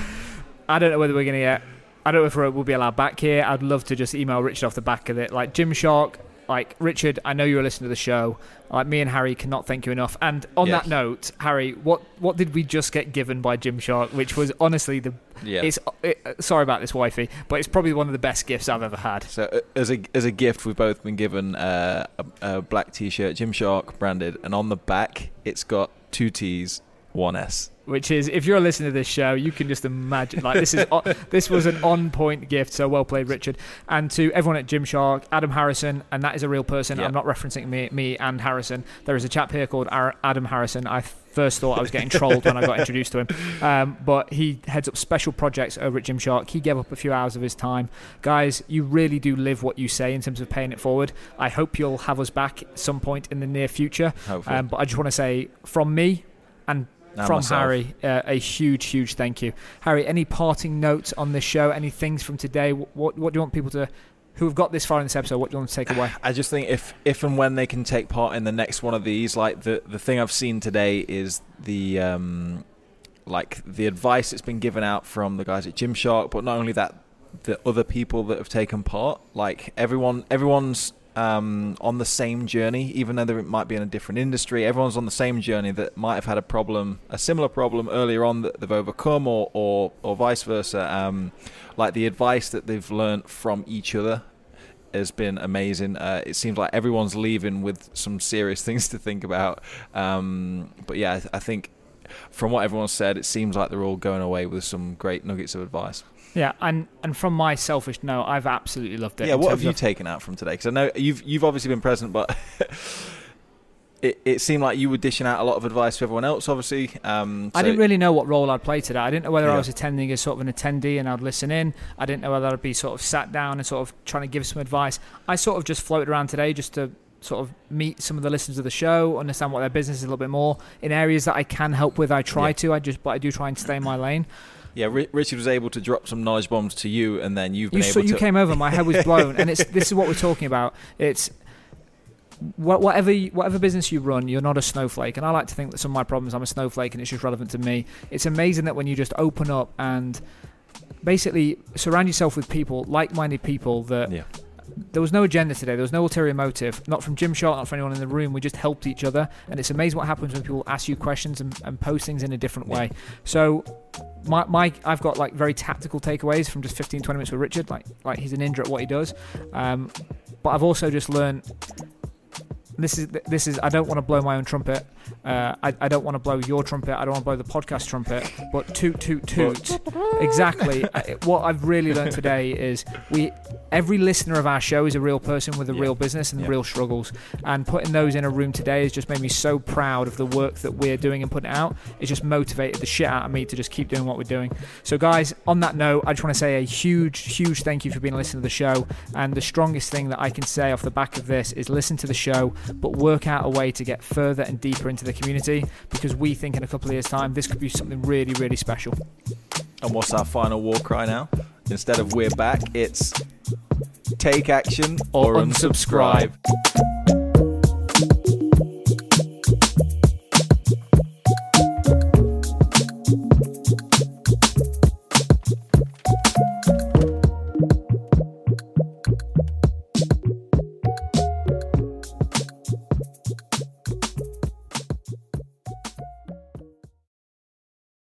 I don't know whether we're going to get. I don't know if we'll be allowed back here. I'd love to just email Richard off the back of it. Like Gymshark, like Richard, I know you're listening to the show. Like me and Harry cannot thank you enough. And on Yes. that note, Harry, what what did we just get given by Gymshark? Which was honestly the Yeah. It's it, sorry about this, wifey, but it's probably one of the best gifts I've ever had. So uh, as a as a gift, we've both been given uh, a, a black T-shirt, Gymshark branded, and on the back it's got two T's, one S. Which is, if you're listening to this show, you can just imagine. Like this is, *laughs* this was an on-point gift. So well played, Richard. And to everyone at Gymshark, Adam Harrison, and that is a real person. Yeah. I'm not referencing me, me and Harrison. There is a chap here called Ar- Adam Harrison. I first thought I was getting trolled when I got introduced to him, um, but he heads up special projects over at Gymshark. He gave up a few hours of his time. Guys, you really do live what you say in terms of paying it forward. I hope you'll have us back at some point in the near future. Hopefully. Um, but I just want to say from me and from myself. Harry, uh, a huge, huge thank you. Harry, any parting notes on this show? Any things from today? Wh- What, what do you want people to, who have got this far in this episode, what do you want to take away? *sighs* I just think if if and when they can take part in the next one of these, like the the thing I've seen today is the um, like the advice that's been given out from the guys at Gymshark, but not only that, the other people that have taken part, like everyone, everyone's um, on the same journey, even though it might be in a different industry. Everyone's on the same journey that might have had a problem, a similar problem earlier on that they've overcome, or or, or vice versa. Um, like the advice that they've learned from each other has been amazing. Uh, it seems like everyone's leaving with some serious *laughs* things to think about. Um, but yeah, I, th- I think from what everyone said, it seems like they're all going away with some great nuggets of advice. Yeah, and, and from my selfish note, I've absolutely loved it. Yeah, what have you of- taken out from today? Because I know you've you've obviously been present, but *laughs* it, it seemed like you were dishing out a lot of advice to everyone else. Obviously, um, I didn't really know what role I'd play today. I didn't know whether I was attending as sort of an attendee and I'd listen in. I didn't know whether I'd be sort of sat down and sort of trying to give some advice. I sort of just floated around today just to sort of meet some of the listeners of the show, understand what their business is a little bit more. In areas that I can help with, I try Yeah. to. I just, but I do try and stay in my lane. Yeah, Ri- Richard was able to drop some knowledge bombs to you, and then you've been You, able so to. you came over, my head was *laughs* blown, and it's this is what we're talking about. It's whatever whatever business you run, you're not a snowflake, and I like to think that some of my problems, I'm a snowflake, and it's just relevant to me. It's amazing that when you just open up and basically surround yourself with people, like-minded people that. Yeah. There was no agenda today. There was no ulterior motive. Not from Gymshark, not from anyone in the room. We just helped each other, and it's amazing what happens when people ask you questions and, and post things in a different way. So my, my I've got like very tactical takeaways from just 15 20 minutes with Richard like like he's a ninja at what he does um, but I've also just learned this is this is I don't want to blow my own trumpet uh, I, I don't want to blow your trumpet I don't want to blow the podcast trumpet but toot toot toot. Exactly. *laughs* I- what I've really learned today is we every listener of our show is a real person with a real business and Yeah. real struggles. And putting those in a room today has just made me so proud of the work that we're doing and putting out. It's just motivated the shit out of me to just keep doing what we're doing. So guys on that note I just want to say a huge huge thank you for being a listener to the show. And the strongest thing that I can say off the back of this is listen to the show but work out a way to get further and deeper into the community because we think in a couple of years time this could be something really really special And what's our final war cry now? Instead of we're back, it's take action or, Or unsubscribe. unsubscribe.